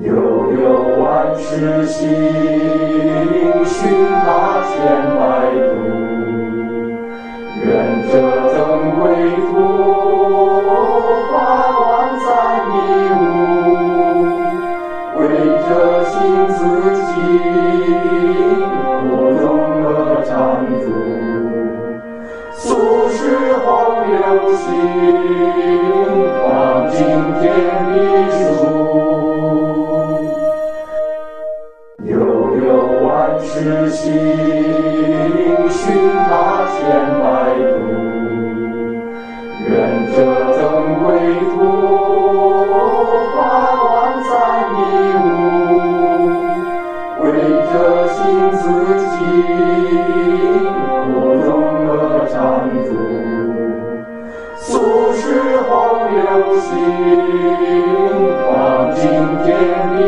悠悠万世行，寻他千百度，愿这灯归途，发光在迷雾，为这心自静，不容恶缠住，俗世洪流行，悠万世行，寻他千百度，愿者增归途，发光在迷雾，为者心自静，不容恶缠住，俗世洪流行，放尽天地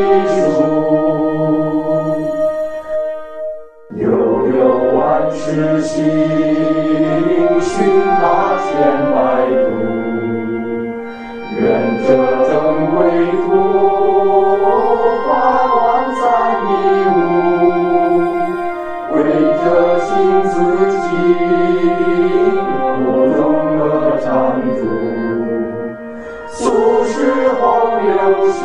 悠悠万世行，寻他千百度，愿者增归途，发光在迷雾，为者心自静，不容恶缠住，俗世洪流行，